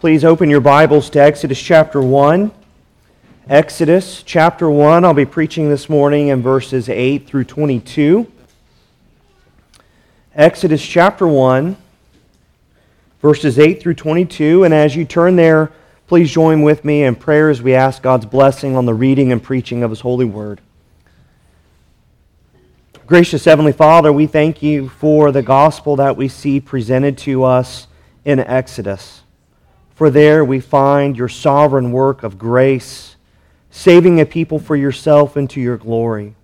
Please open your Bibles to Exodus chapter 1. Exodus chapter 1, I'll be preaching this morning in verses 8 through 22. Exodus chapter 1, verses 8 through 22. And as you turn there, please join with me in prayer as we ask God's blessing on the reading and preaching of His holy word. Gracious Heavenly Father, we thank you for the gospel that we see presented to us in Exodus. For there we find your sovereign work of grace, saving a people for yourself and to your glory.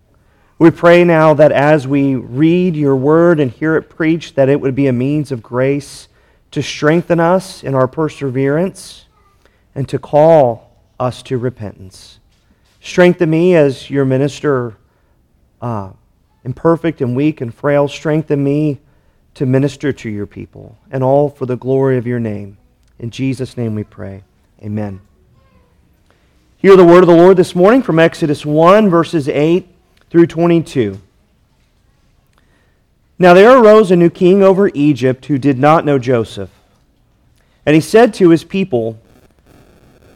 We pray now that as we read your word and hear it preached, that it would be a means of grace to strengthen us in our perseverance and to call us to repentance. Strengthen me as your minister, uh, imperfect and weak and frail. Strengthen me to minister to your people, and all for the glory of your name. In Jesus' name we pray. Amen. Hear the word of the Lord this morning from Exodus 1, verses 8 through 22. Now there arose a new king over Egypt who did not know Joseph. And he said to his people,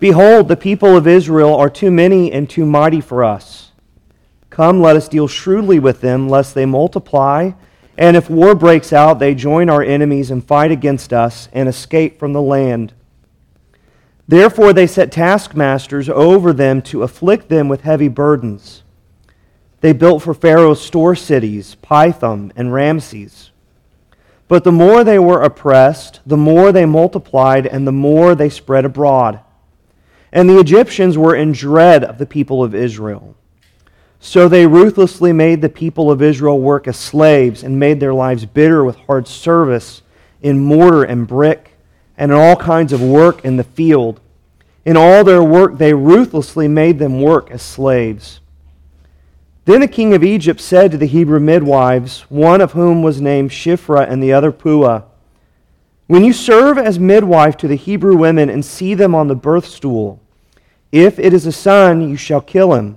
Behold, the people of Israel are too many and too mighty for us. Come, let us deal shrewdly with them, lest they multiply and if war breaks out, they join our enemies and fight against us and escape from the land. Therefore, they set taskmasters over them to afflict them with heavy burdens. They built for Pharaoh store cities, Pithom and Ramses. But the more they were oppressed, the more they multiplied, and the more they spread abroad. And the Egyptians were in dread of the people of Israel. So they ruthlessly made the people of Israel work as slaves and made their lives bitter with hard service in mortar and brick and in all kinds of work in the field. In all their work, they ruthlessly made them work as slaves. Then the king of Egypt said to the Hebrew midwives, one of whom was named Shiphrah and the other Puah, When you serve as midwife to the Hebrew women and see them on the birth stool, if it is a son, you shall kill him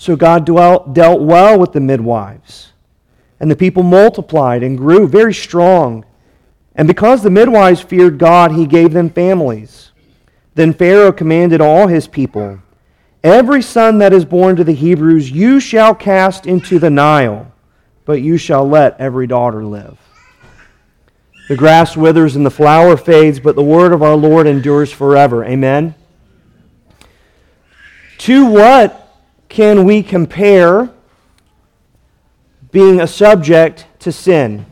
So God dwelt, dealt well with the midwives. And the people multiplied and grew very strong. And because the midwives feared God, he gave them families. Then Pharaoh commanded all his people Every son that is born to the Hebrews you shall cast into the Nile, but you shall let every daughter live. The grass withers and the flower fades, but the word of our Lord endures forever. Amen. To what can we compare being a subject to sin?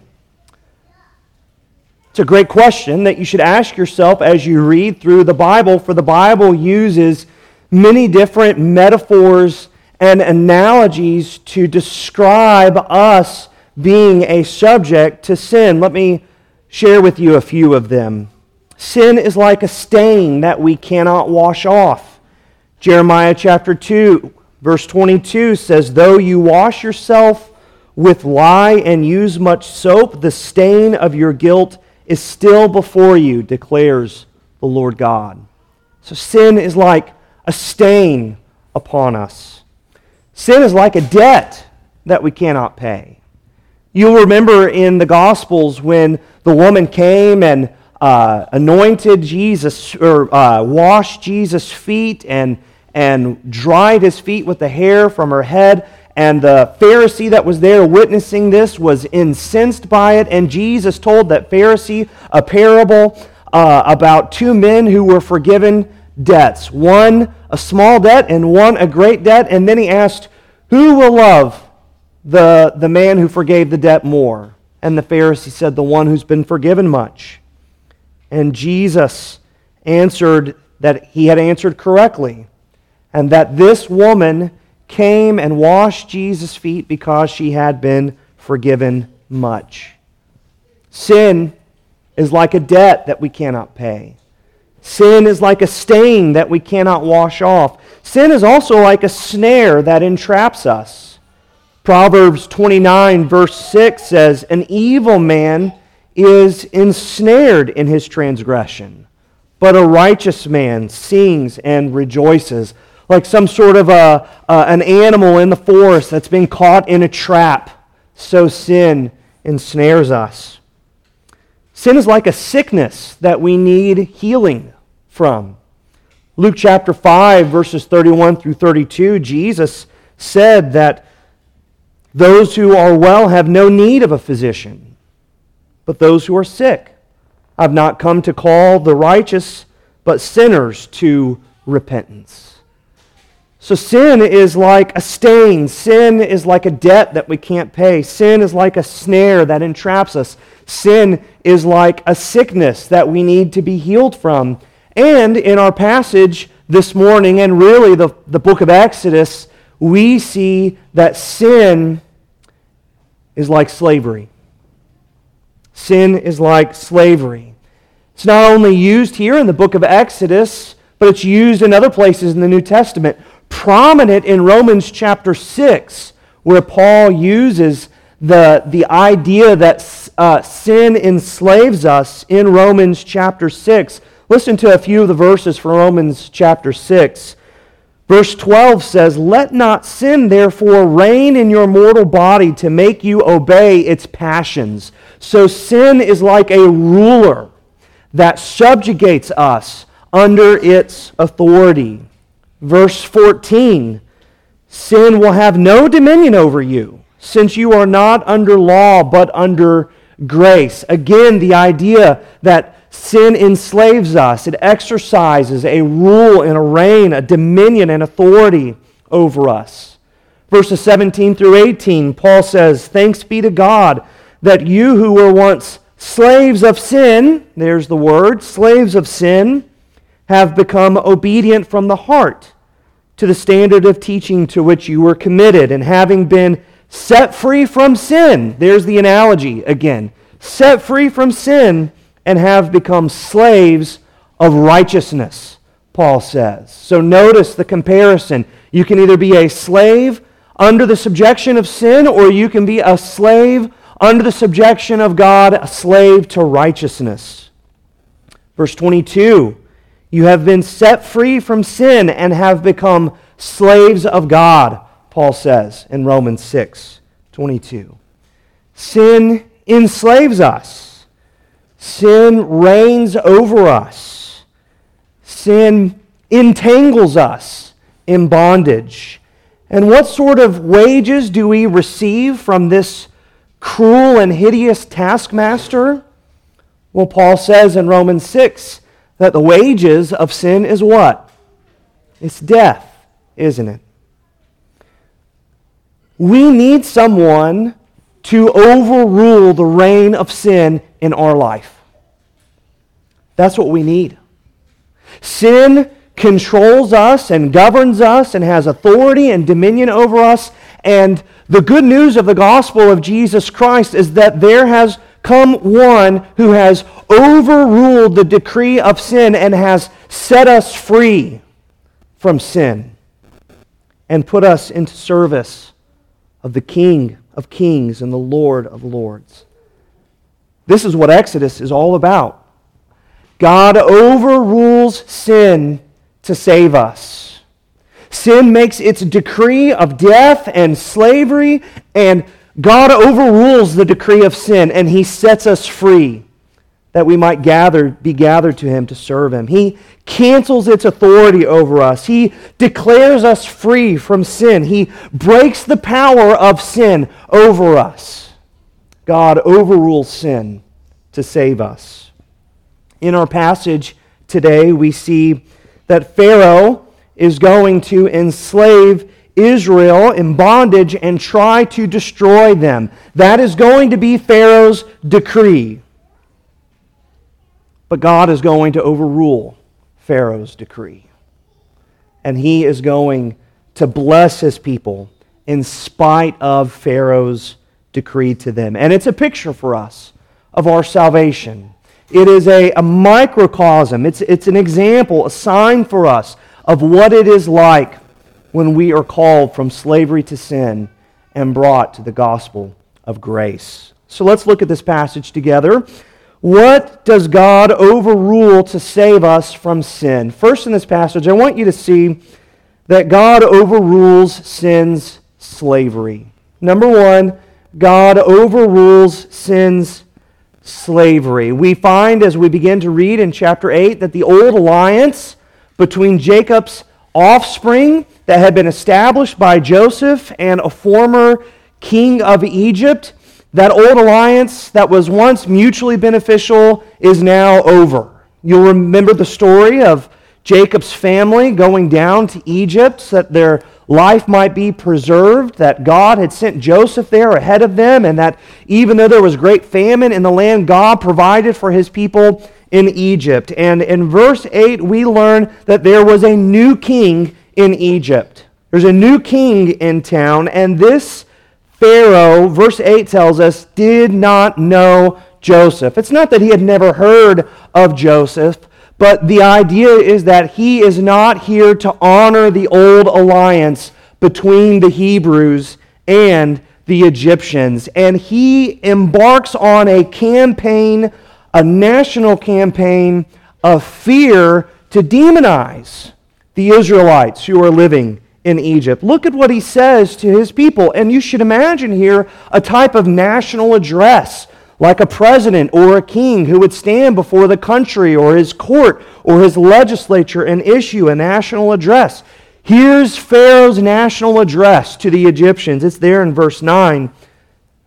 It's a great question that you should ask yourself as you read through the Bible, for the Bible uses many different metaphors and analogies to describe us being a subject to sin. Let me share with you a few of them. Sin is like a stain that we cannot wash off. Jeremiah chapter 2 Verse 22 says, Though you wash yourself with lye and use much soap, the stain of your guilt is still before you, declares the Lord God. So sin is like a stain upon us. Sin is like a debt that we cannot pay. You'll remember in the Gospels when the woman came and uh, anointed Jesus, or uh, washed Jesus' feet and and dried his feet with the hair from her head. And the Pharisee that was there witnessing this was incensed by it. And Jesus told that Pharisee a parable uh, about two men who were forgiven debts one a small debt and one a great debt. And then he asked, Who will love the, the man who forgave the debt more? And the Pharisee said, The one who's been forgiven much. And Jesus answered that he had answered correctly and that this woman came and washed Jesus' feet because she had been forgiven much. Sin is like a debt that we cannot pay. Sin is like a stain that we cannot wash off. Sin is also like a snare that entraps us. Proverbs 29, verse 6 says, An evil man is ensnared in his transgression, but a righteous man sings and rejoices. Like some sort of a, uh, an animal in the forest that's been caught in a trap, so sin ensnares us. Sin is like a sickness that we need healing from. Luke chapter 5, verses 31 through 32, Jesus said that those who are well have no need of a physician, but those who are sick. I've not come to call the righteous, but sinners to repentance. So sin is like a stain. Sin is like a debt that we can't pay. Sin is like a snare that entraps us. Sin is like a sickness that we need to be healed from. And in our passage this morning, and really the, the book of Exodus, we see that sin is like slavery. Sin is like slavery. It's not only used here in the book of Exodus, but it's used in other places in the New Testament. Prominent in Romans chapter 6, where Paul uses the, the idea that uh, sin enslaves us in Romans chapter 6. Listen to a few of the verses from Romans chapter 6. Verse 12 says, Let not sin therefore reign in your mortal body to make you obey its passions. So sin is like a ruler that subjugates us under its authority. Verse 14 Sin will have no dominion over you, since you are not under law but under grace. Again, the idea that Sin enslaves us. It exercises a rule and a reign, a dominion and authority over us. Verses 17 through 18, Paul says, Thanks be to God that you who were once slaves of sin, there's the word, slaves of sin, have become obedient from the heart to the standard of teaching to which you were committed, and having been set free from sin, there's the analogy again, set free from sin and have become slaves of righteousness, Paul says. So notice the comparison. You can either be a slave under the subjection of sin, or you can be a slave under the subjection of God, a slave to righteousness. Verse 22 You have been set free from sin and have become slaves of God, Paul says in Romans 6 22. Sin enslaves us. Sin reigns over us. Sin entangles us in bondage. And what sort of wages do we receive from this cruel and hideous taskmaster? Well, Paul says in Romans 6 that the wages of sin is what? It's death, isn't it? We need someone to overrule the reign of sin in our life. That's what we need. Sin controls us and governs us and has authority and dominion over us. And the good news of the gospel of Jesus Christ is that there has come one who has overruled the decree of sin and has set us free from sin and put us into service of the King of kings and the Lord of lords. This is what Exodus is all about. God overrules sin to save us. Sin makes its decree of death and slavery, and God overrules the decree of sin, and He sets us free that we might gather, be gathered to Him to serve Him. He cancels its authority over us. He declares us free from sin. He breaks the power of sin over us. God overrules sin to save us. In our passage today, we see that Pharaoh is going to enslave Israel in bondage and try to destroy them. That is going to be Pharaoh's decree. But God is going to overrule Pharaoh's decree. And he is going to bless his people in spite of Pharaoh's decree to them. And it's a picture for us of our salvation. It is a, a microcosm, it's, it's an example, a sign for us of what it is like when we are called from slavery to sin and brought to the gospel of grace. So let's look at this passage together. What does God overrule to save us from sin? First, in this passage, I want you to see that God overrules sin's slavery. Number one, God overrules sin's slavery. We find as we begin to read in chapter 8 that the old alliance between Jacob's offspring that had been established by Joseph and a former king of Egypt, that old alliance that was once mutually beneficial is now over. You'll remember the story of Jacob's family going down to Egypt so that their life might be preserved, that God had sent Joseph there ahead of them, and that even though there was great famine in the land, God provided for his people in Egypt. And in verse 8, we learn that there was a new king in Egypt. There's a new king in town, and this Pharaoh, verse 8 tells us, did not know Joseph. It's not that he had never heard of Joseph, but the idea is that he is not here to honor the old alliance between the Hebrews and the Egyptians. And he embarks on a campaign, a national campaign of fear to demonize the Israelites who are living in Egypt. Look at what he says to his people. And you should imagine here a type of national address like a president or a king who would stand before the country or his court or his legislature and issue a national address. Here's Pharaoh's national address to the Egyptians. It's there in verse 9.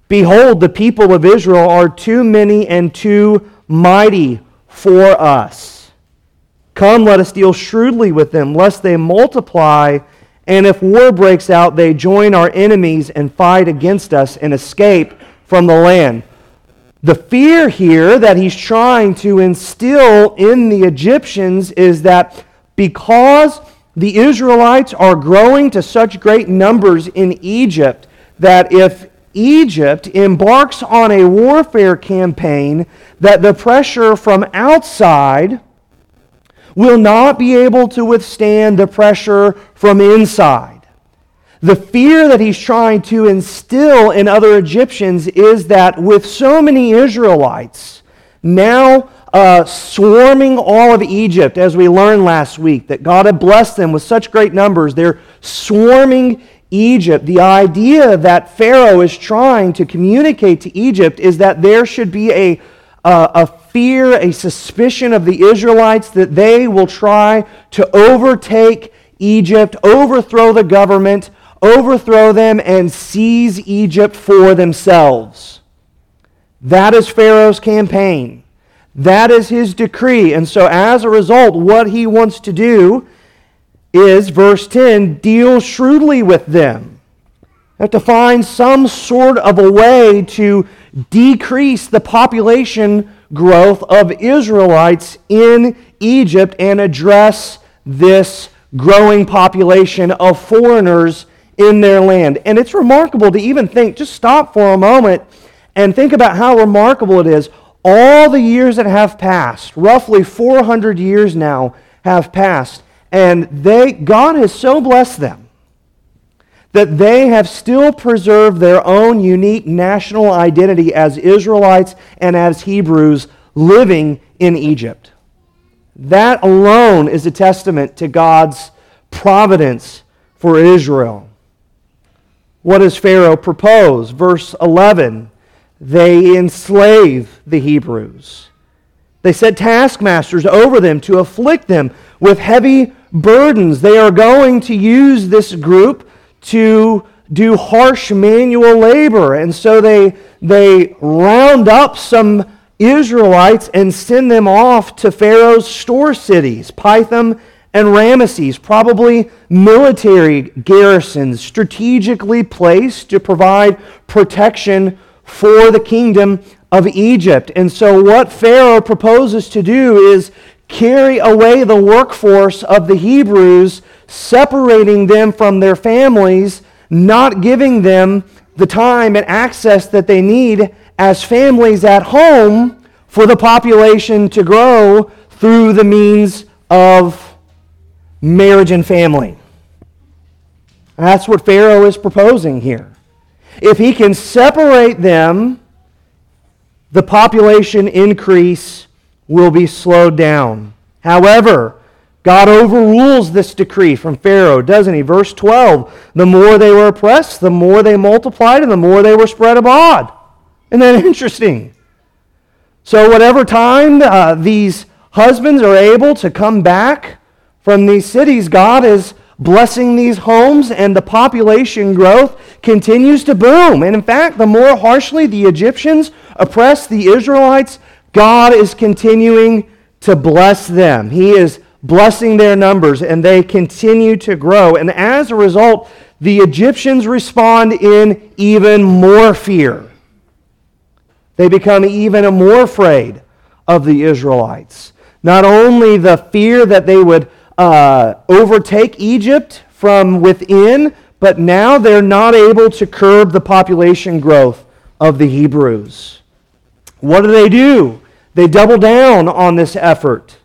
Behold, the people of Israel are too many and too mighty for us. Come, let us deal shrewdly with them, lest they multiply, and if war breaks out, they join our enemies and fight against us and escape from the land. The fear here that he's trying to instill in the Egyptians is that because the Israelites are growing to such great numbers in Egypt, that if Egypt embarks on a warfare campaign, that the pressure from outside will not be able to withstand the pressure from inside. The fear that he's trying to instill in other Egyptians is that with so many Israelites now uh, swarming all of Egypt, as we learned last week, that God had blessed them with such great numbers, they're swarming Egypt. The idea that Pharaoh is trying to communicate to Egypt is that there should be a, uh, a fear, a suspicion of the Israelites that they will try to overtake Egypt, overthrow the government, overthrow them, and seize Egypt for themselves. That is Pharaoh's campaign. That is his decree. And so, as a result, what he wants to do is, verse 10, deal shrewdly with them. You have to find some sort of a way to decrease the population growth of Israelites in Egypt and address this growing population of foreigners in their land. And it's remarkable to even think, just stop for a moment and think about how remarkable it is. All the years that have passed, roughly 400 years now have passed, and they, God has so blessed them that they have still preserved their own unique national identity as Israelites and as Hebrews living in Egypt. That alone is a testament to God's providence for Israel. What does Pharaoh propose? Verse 11 they enslave the Hebrews. They set taskmasters over them to afflict them with heavy burdens. They are going to use this group to do harsh manual labor. And so they, they round up some Israelites and send them off to Pharaoh's store cities, Pithom and Ramesses, probably military garrisons strategically placed to provide protection for the kingdom of Egypt. And so, what Pharaoh proposes to do is carry away the workforce of the Hebrews, separating them from their families, not giving them the time and access that they need as families at home for the population to grow through the means of marriage and family. That's what Pharaoh is proposing here. If he can separate them, the population increase will be slowed down. However, God overrules this decree from Pharaoh, doesn't he? Verse 12 The more they were oppressed, the more they multiplied, and the more they were spread abroad. Isn't that interesting? So, whatever time uh, these husbands are able to come back from these cities, God is blessing these homes, and the population growth continues to boom. And in fact, the more harshly the Egyptians oppress the Israelites, God is continuing to bless them. He is blessing their numbers, and they continue to grow. And as a result, the Egyptians respond in even more fear. They become even more afraid of the Israelites. Not only the fear that they would uh, overtake Egypt from within, but now they're not able to curb the population growth of the Hebrews. What do they do? They double down on this effort.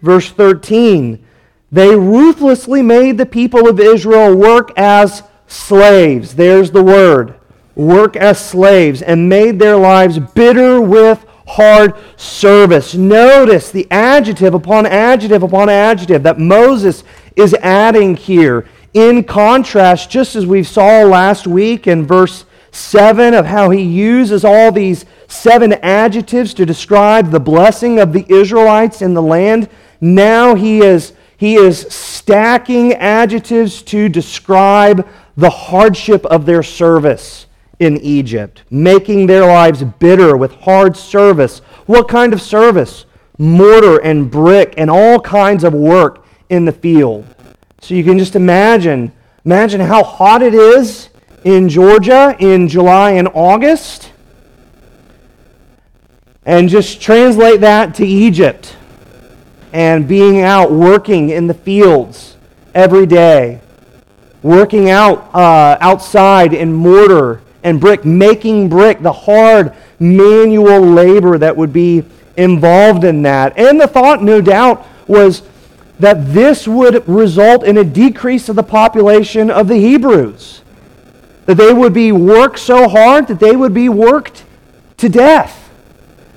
Verse 13 They ruthlessly made the people of Israel work as slaves. There's the word work as slaves and made their lives bitter with hard service. Notice the adjective upon adjective upon adjective that Moses is adding here. In contrast, just as we saw last week in verse 7 of how he uses all these seven adjectives to describe the blessing of the Israelites in the land, now he is, he is stacking adjectives to describe the hardship of their service in Egypt, making their lives bitter with hard service. What kind of service? Mortar and brick and all kinds of work in the field. So you can just imagine, imagine how hot it is in Georgia in July and August. And just translate that to Egypt and being out working in the fields every day, working out uh, outside in mortar and brick, making brick, the hard manual labor that would be involved in that. And the thought, no doubt, was that this would result in a decrease of the population of the Hebrews. That they would be worked so hard that they would be worked to death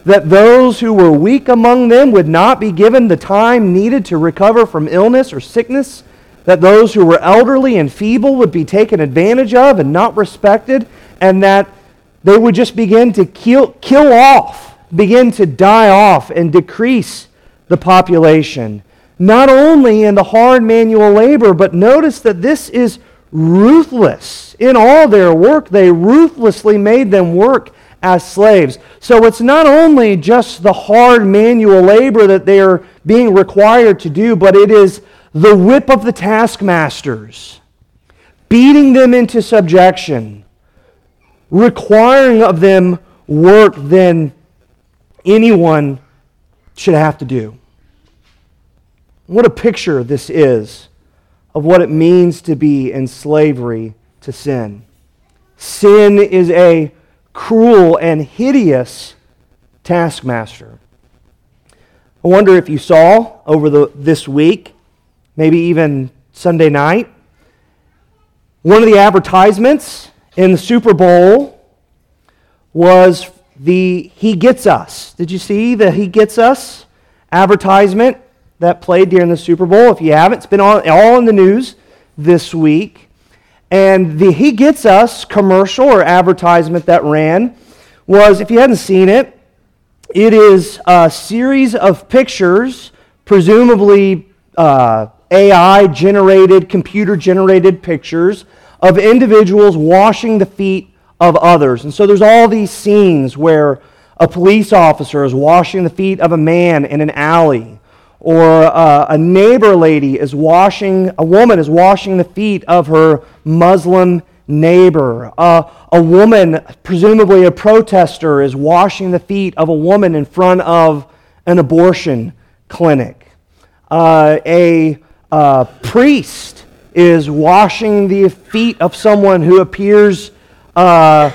that those who were weak among them would not be given the time needed to recover from illness or sickness, that those who were elderly and feeble would be taken advantage of and not respected, and that they would just begin to kill, kill off, begin to die off, and decrease the population. Not only in the hard manual labor, but notice that this is ruthless. In all their work, they ruthlessly made them work as slaves. So it's not only just the hard manual labor that they are being required to do, but it is the whip of the taskmasters, beating them into subjection, requiring of them work than anyone should have to do. What a picture this is of what it means to be in slavery to sin. Sin is a cruel, and hideous taskmaster. I wonder if you saw over the, this week, maybe even Sunday night, one of the advertisements in the Super Bowl was the He Gets Us. Did you see the He Gets Us advertisement that played during the Super Bowl? If you haven't, it's been all, all in the news this week. And the He Gets Us commercial or advertisement that ran was, if you hadn't seen it, it is a series of pictures, presumably uh, AI generated, computer generated pictures of individuals washing the feet of others. And so there's all these scenes where a police officer is washing the feet of a man in an alley or uh, a neighbor lady is washing, a woman is washing the feet of her Muslim neighbor. Uh, a woman, presumably a protester, is washing the feet of a woman in front of an abortion clinic. Uh, a uh, priest is washing the feet of someone who appears uh,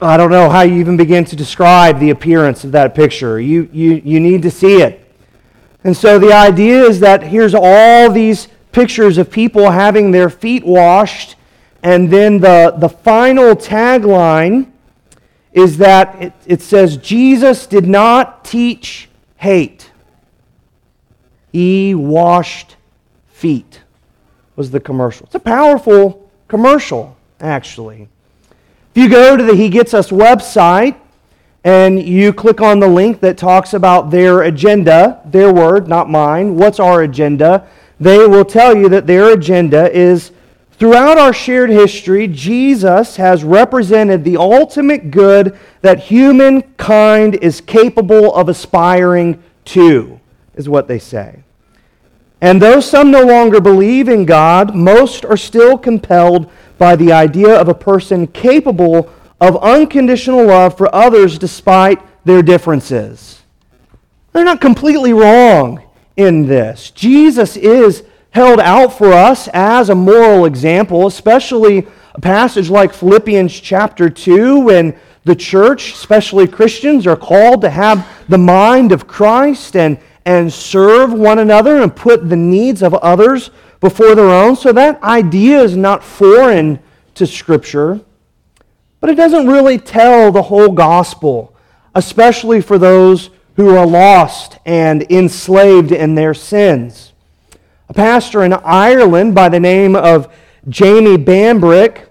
I don't know how you even begin to describe the appearance of that picture. You, you, you need to see it. And so the idea is that here's all these pictures of people having their feet washed, and then the, the final tagline is that it, it says, Jesus did not teach hate, he washed feet, was the commercial. It's a powerful commercial, actually. If you go to the He Gets Us website and you click on the link that talks about their agenda, their word, not mine, what's our agenda, they will tell you that their agenda is throughout our shared history, Jesus has represented the ultimate good that humankind is capable of aspiring to, is what they say. And though some no longer believe in God, most are still compelled by the idea of a person capable of unconditional love for others despite their differences. They're not completely wrong in this. Jesus is held out for us as a moral example, especially a passage like Philippians chapter 2 when the church, especially Christians, are called to have the mind of Christ and, and serve one another and put the needs of others before their own. So that idea is not foreign to Scripture, but it doesn't really tell the whole gospel, especially for those who are lost and enslaved in their sins. A pastor in Ireland by the name of Jamie Bambrick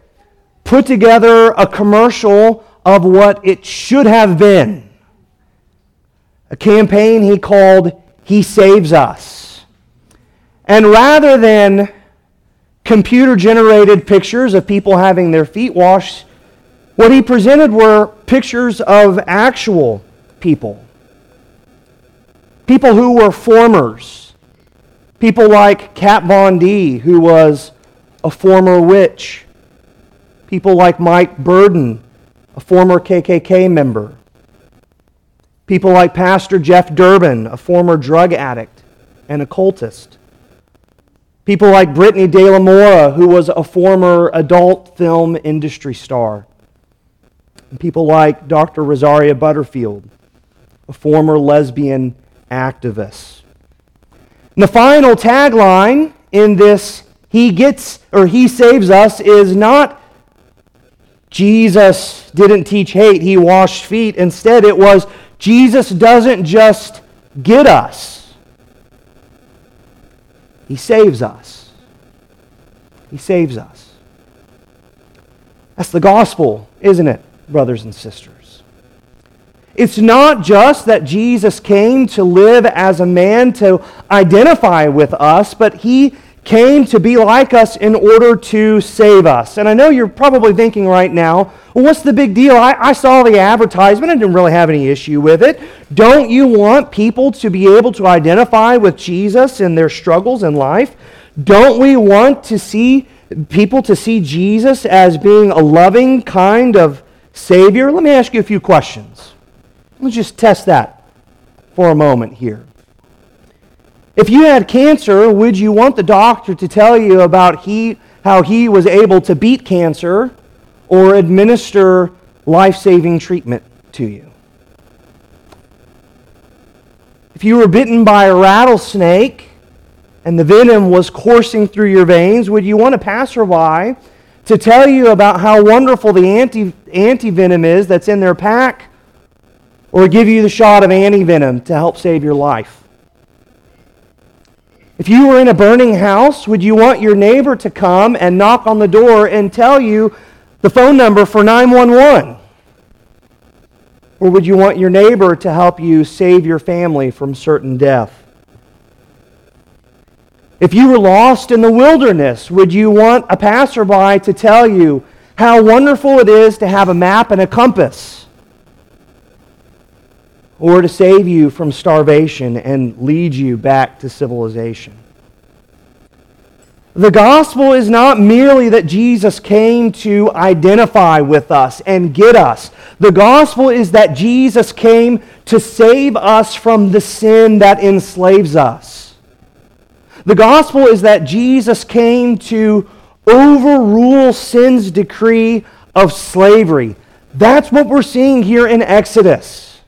put together a commercial of what it should have been. A campaign he called He Saves Us. And rather than computer generated pictures of people having their feet washed, what he presented were pictures of actual people. People who were formers. People like Kat Von D, who was a former witch. People like Mike Burden, a former KKK member. People like Pastor Jeff Durbin, a former drug addict and occultist. People like Brittany De La Mora, who was a former adult film industry star. People like Dr. Rosaria Butterfield, a former lesbian activist. And the final tagline in this He gets or He saves us is not Jesus didn't teach hate, He washed feet. Instead, it was Jesus doesn't just get us. He saves us. He saves us. That's the gospel, isn't it, brothers and sisters? It's not just that Jesus came to live as a man to identify with us, but he came to be like us in order to save us. And I know you're probably thinking right now, well, what's the big deal? I, I saw the advertisement. I didn't really have any issue with it. Don't you want people to be able to identify with Jesus in their struggles in life? Don't we want to see people to see Jesus as being a loving kind of Savior? Let me ask you a few questions. Let's just test that for a moment here. If you had cancer, would you want the doctor to tell you about he, how he was able to beat cancer or administer life saving treatment to you? If you were bitten by a rattlesnake and the venom was coursing through your veins, would you want a passerby to tell you about how wonderful the anti, anti-venom is that's in their pack or give you the shot of anti-venom to help save your life? If you were in a burning house, would you want your neighbor to come and knock on the door and tell you the phone number for 911? Or would you want your neighbor to help you save your family from certain death? If you were lost in the wilderness, would you want a passerby to tell you how wonderful it is to have a map and a compass? or to save you from starvation and lead you back to civilization. The gospel is not merely that Jesus came to identify with us and get us. The gospel is that Jesus came to save us from the sin that enslaves us. The gospel is that Jesus came to overrule sin's decree of slavery, That's what we're seeing here in Exodus.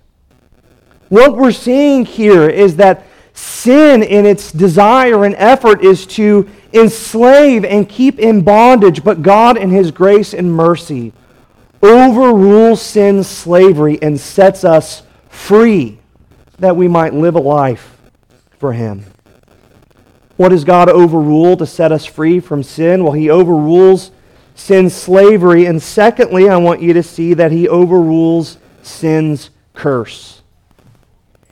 What we're seeing here is that sin in its desire and effort is to enslave and keep in bondage, but God, in His grace and mercy, overrules sin's slavery and sets us free that we might live a life for Him. What does God overrule to set us free from sin? Well, He overrules sin's slavery. And secondly, I want you to see that He overrules sin's curse.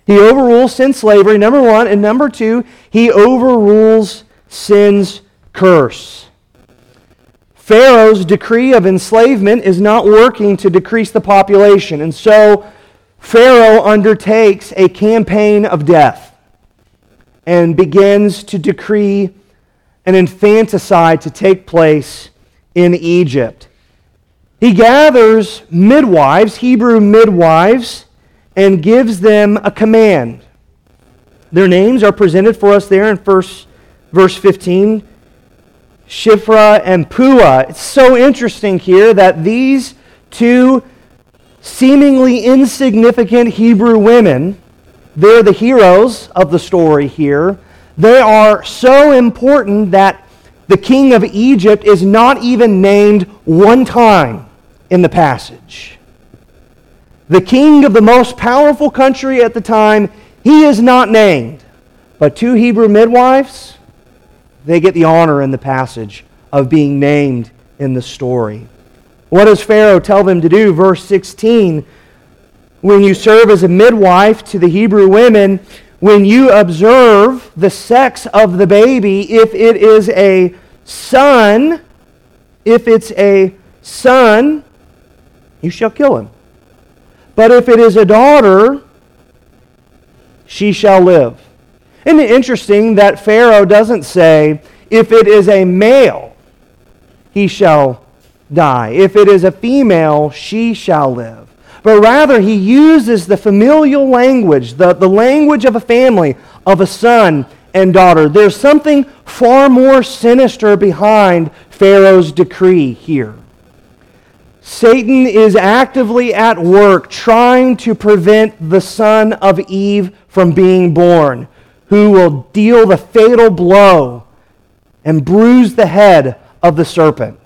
He overrules sin's slavery, number one. And number two, He overrules sin's curse. Pharaoh's decree of enslavement is not working to decrease the population. And so Pharaoh undertakes a campaign of death and begins to decree an infanticide to take place in Egypt. He gathers midwives, Hebrew midwives, and gives them a command. Their names are presented for us there in first, verse 15 Shiphrah and Puah. It's so interesting here that these two seemingly insignificant Hebrew women, they're the heroes of the story here. They are so important that the king of Egypt is not even named one time in the passage. The king of the most powerful country at the time, he is not named. But two Hebrew midwives, they get the honor in the passage of being named in the story. What does Pharaoh tell them to do? Verse 16 When you serve as a midwife to the Hebrew women, when you observe the sex of the baby, if it is a son, if it's a son, you shall kill him. But if it is a daughter, she shall live. Isn't it interesting that Pharaoh doesn't say, if it is a male, he shall die. If it is a female, she shall live. But rather, he uses the familial language, the, the language of a family, of a son and daughter. There's something far more sinister behind Pharaoh's decree here. Satan is actively at work trying to prevent the son of Eve from being born, who will deal the fatal blow and bruise the head of the serpent.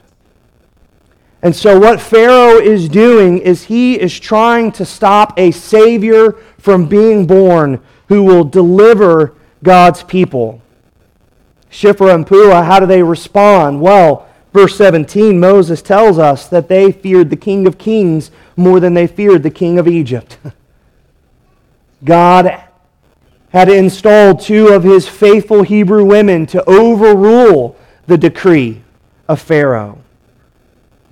And so, what Pharaoh is doing is he is trying to stop a Savior from being born who will deliver God's people. Shiphrah and Puah, how do they respond? Well, verse 17, Moses tells us that they feared the King of Kings more than they feared the King of Egypt. God had installed two of his faithful Hebrew women to overrule the decree of Pharaoh.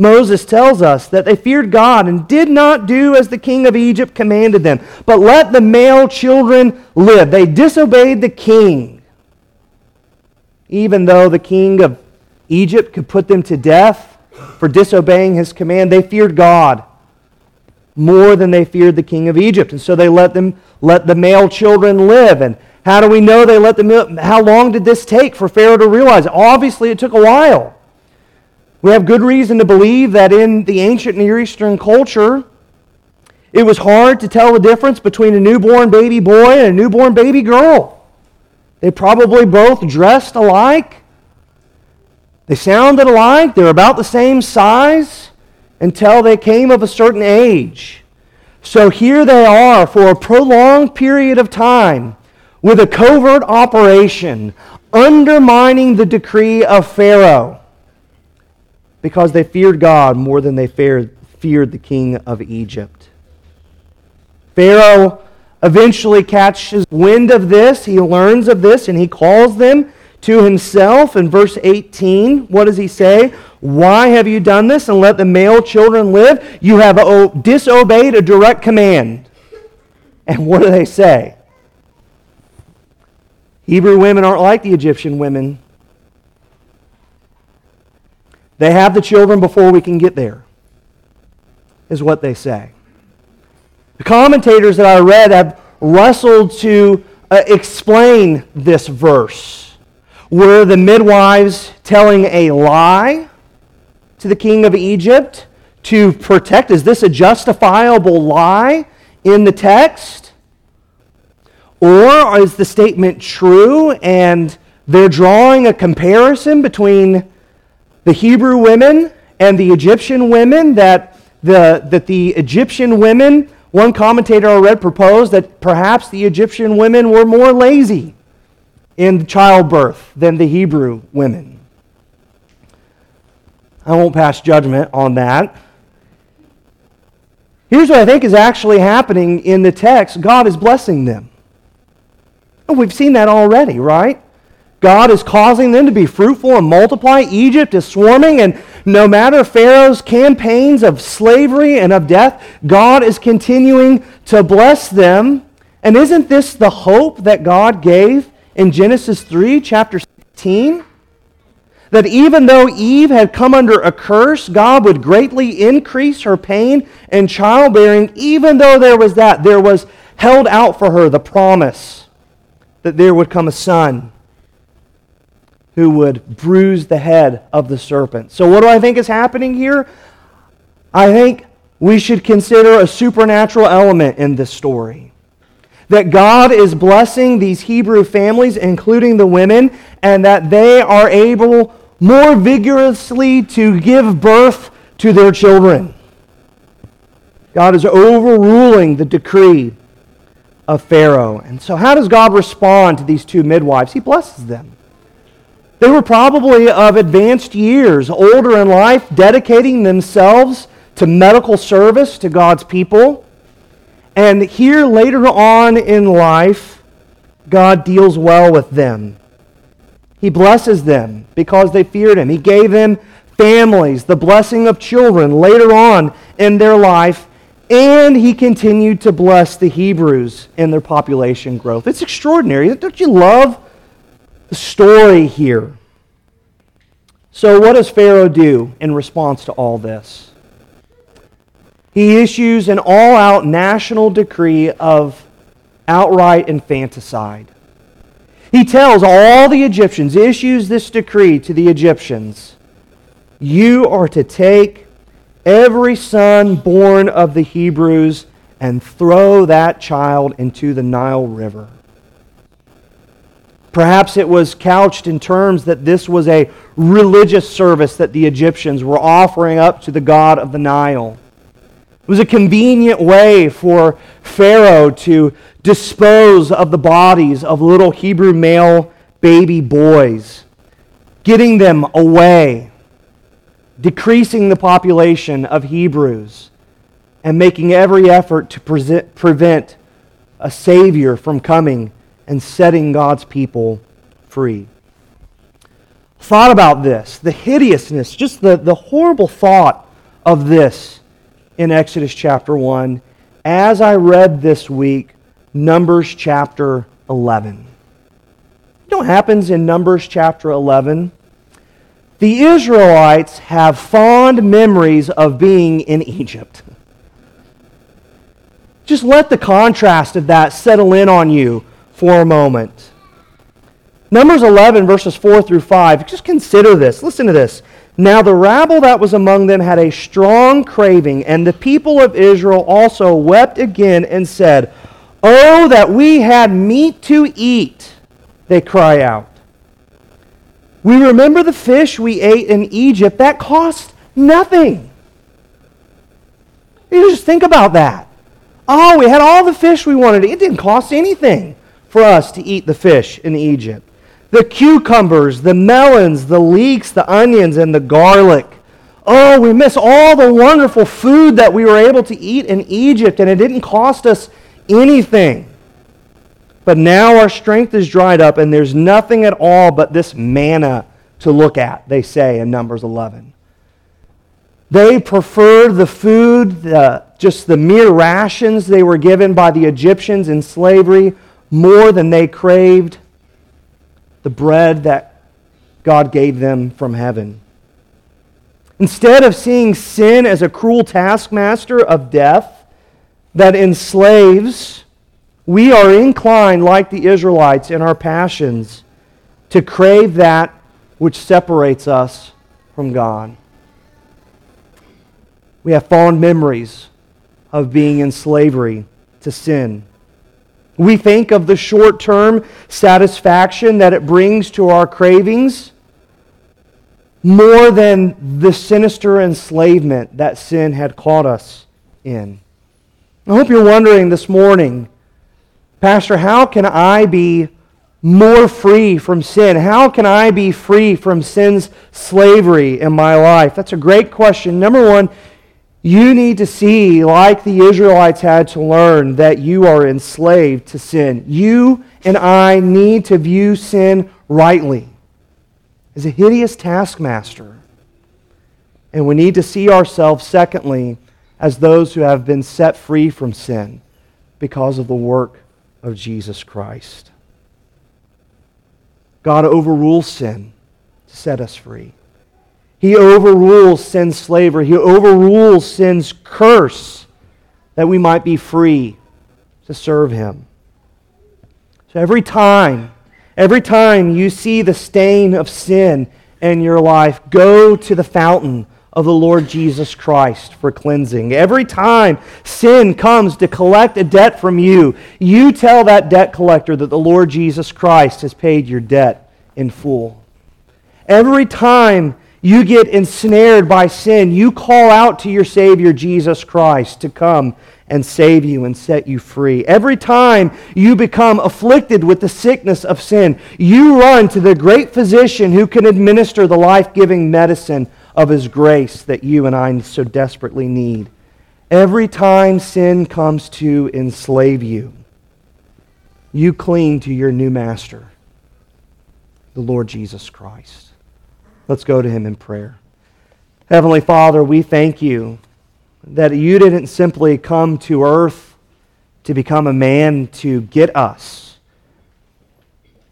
Moses tells us that they feared God and did not do as the king of Egypt commanded them, but let the male children live. They disobeyed the king. Even though the king of Egypt could put them to death for disobeying his command, they feared God more than they feared the king of Egypt. And so they let them let the male children live. And how do we know they let them how long did this take for Pharaoh to realize? Obviously it took a while. We have good reason to believe that in the ancient Near Eastern culture, it was hard to tell the difference between a newborn baby boy and a newborn baby girl. They probably both dressed alike. They sounded alike. They were about the same size until they came of a certain age. So here they are for a prolonged period of time with a covert operation undermining the decree of Pharaoh because they feared God more than they feared, feared the king of Egypt. Pharaoh eventually catches wind of this. He learns of this and he calls them to himself. In verse 18, what does he say? Why have you done this and let the male children live? You have disobeyed a direct command. And what do they say? Hebrew women aren't like the Egyptian women. They have the children before we can get there, is what they say. The commentators that I read have wrestled to uh, explain this verse. Were the midwives telling a lie to the king of Egypt to protect? Is this a justifiable lie in the text? Or is the statement true and they're drawing a comparison between the Hebrew women and the Egyptian women that the, that the Egyptian women, one commentator I read proposed that perhaps the Egyptian women were more lazy in childbirth than the Hebrew women. I won't pass judgment on that. Here's what I think is actually happening in the text God is blessing them. We've seen that already, right? God is causing them to be fruitful and multiply. Egypt is swarming, and no matter Pharaoh's campaigns of slavery and of death, God is continuing to bless them. And isn't this the hope that God gave in Genesis 3, chapter 16? That even though Eve had come under a curse, God would greatly increase her pain and childbearing. Even though there was that, there was held out for her the promise that there would come a son who would bruise the head of the serpent. So, what do I think is happening here? I think we should consider a supernatural element in this story. That God is blessing these Hebrew families, including the women, and that they are able more vigorously to give birth to their children. God is overruling the decree of Pharaoh. And so, how does God respond to these two midwives? He blesses them. They were probably of advanced years, older in life, dedicating themselves to medical service to God's people. And here, later on in life, God deals well with them. He blesses them because they feared Him. He gave them families, the blessing of children later on in their life, and He continued to bless the Hebrews in their population growth. It's extraordinary. Don't you love story here. So, what does Pharaoh do in response to all this? He issues an all out national decree of outright infanticide. He tells all the Egyptians, issues this decree to the Egyptians You are to take every son born of the Hebrews and throw that child into the Nile River. Perhaps it was couched in terms that this was a religious service that the Egyptians were offering up to the god of the Nile. It was a convenient way for Pharaoh to dispose of the bodies of little Hebrew male baby boys, getting them away, decreasing the population of Hebrews, and making every effort to prevent a Savior from coming and setting God's people free. Thought about this, the hideousness, just the, the horrible thought of this in Exodus chapter 1 as I read this week Numbers chapter 11. You know what happens in Numbers chapter 11? The Israelites have fond memories of being in Egypt. Just let the contrast of that settle in on you for a moment. Numbers 11, verses 4 through 5. Just consider this. Listen to this. Now the rabble that was among them had a strong craving, and the people of Israel also wept again and said, Oh, that we had meat to eat, they cry out. We remember the fish we ate in Egypt. That cost nothing. You just think about that. Oh, we had all the fish we wanted. It didn't cost anything for us to eat the fish in Egypt. The cucumbers, the melons, the leeks, the onions, and the garlic. Oh, we miss all the wonderful food that we were able to eat in Egypt, and it didn't cost us anything. But now our strength is dried up, and there's nothing at all but this manna to look at, they say in Numbers 11. They preferred the food, the, just the mere rations they were given by the Egyptians in slavery more than they craved the bread that God gave them from heaven. Instead of seeing sin as a cruel taskmaster of death that enslaves, we are inclined, like the Israelites in our passions, to crave that which separates us from God. We have fond memories of being in slavery to sin. We think of the short term satisfaction that it brings to our cravings more than the sinister enslavement that sin had caught us in. I hope you're wondering this morning, Pastor, how can I be more free from sin? How can I be free from sin's slavery in my life? That's a great question. Number one, you need to see, like the Israelites had to learn, that you are enslaved to sin. You and I need to view sin rightly as a hideous taskmaster. And we need to see ourselves, secondly, as those who have been set free from sin because of the work of Jesus Christ. God overrules sin to set us free. He overrules sin's slavery. He overrules sin's curse that we might be free to serve Him. So every time, every time you see the stain of sin in your life, go to the fountain of the Lord Jesus Christ for cleansing. Every time sin comes to collect a debt from you, you tell that debt collector that the Lord Jesus Christ has paid your debt in full. Every time you get ensnared by sin, you call out to your Savior, Jesus Christ, to come and save you and set you free. Every time you become afflicted with the sickness of sin, you run to the great physician who can administer the life giving medicine of His grace that you and I so desperately need. Every time sin comes to enslave you, you cling to your new master, the Lord Jesus Christ. Let's go to him in prayer. Heavenly Father, we thank you that you didn't simply come to earth to become a man to get us.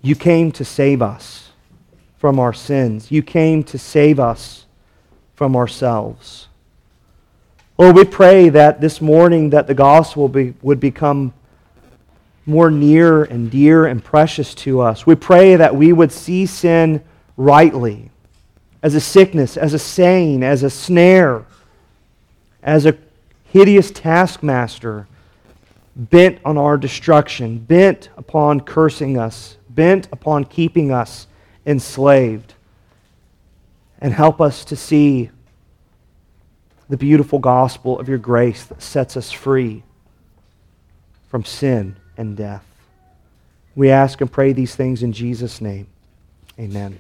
You came to save us from our sins. You came to save us from ourselves. Lord, we pray that this morning that the gospel be, would become more near and dear and precious to us. We pray that we would see sin rightly as a sickness, as a saying, as a snare, as a hideous taskmaster bent on our destruction, bent upon cursing us, bent upon keeping us enslaved. And help us to see the beautiful gospel of your grace that sets us free from sin and death. We ask and pray these things in Jesus' name. Amen.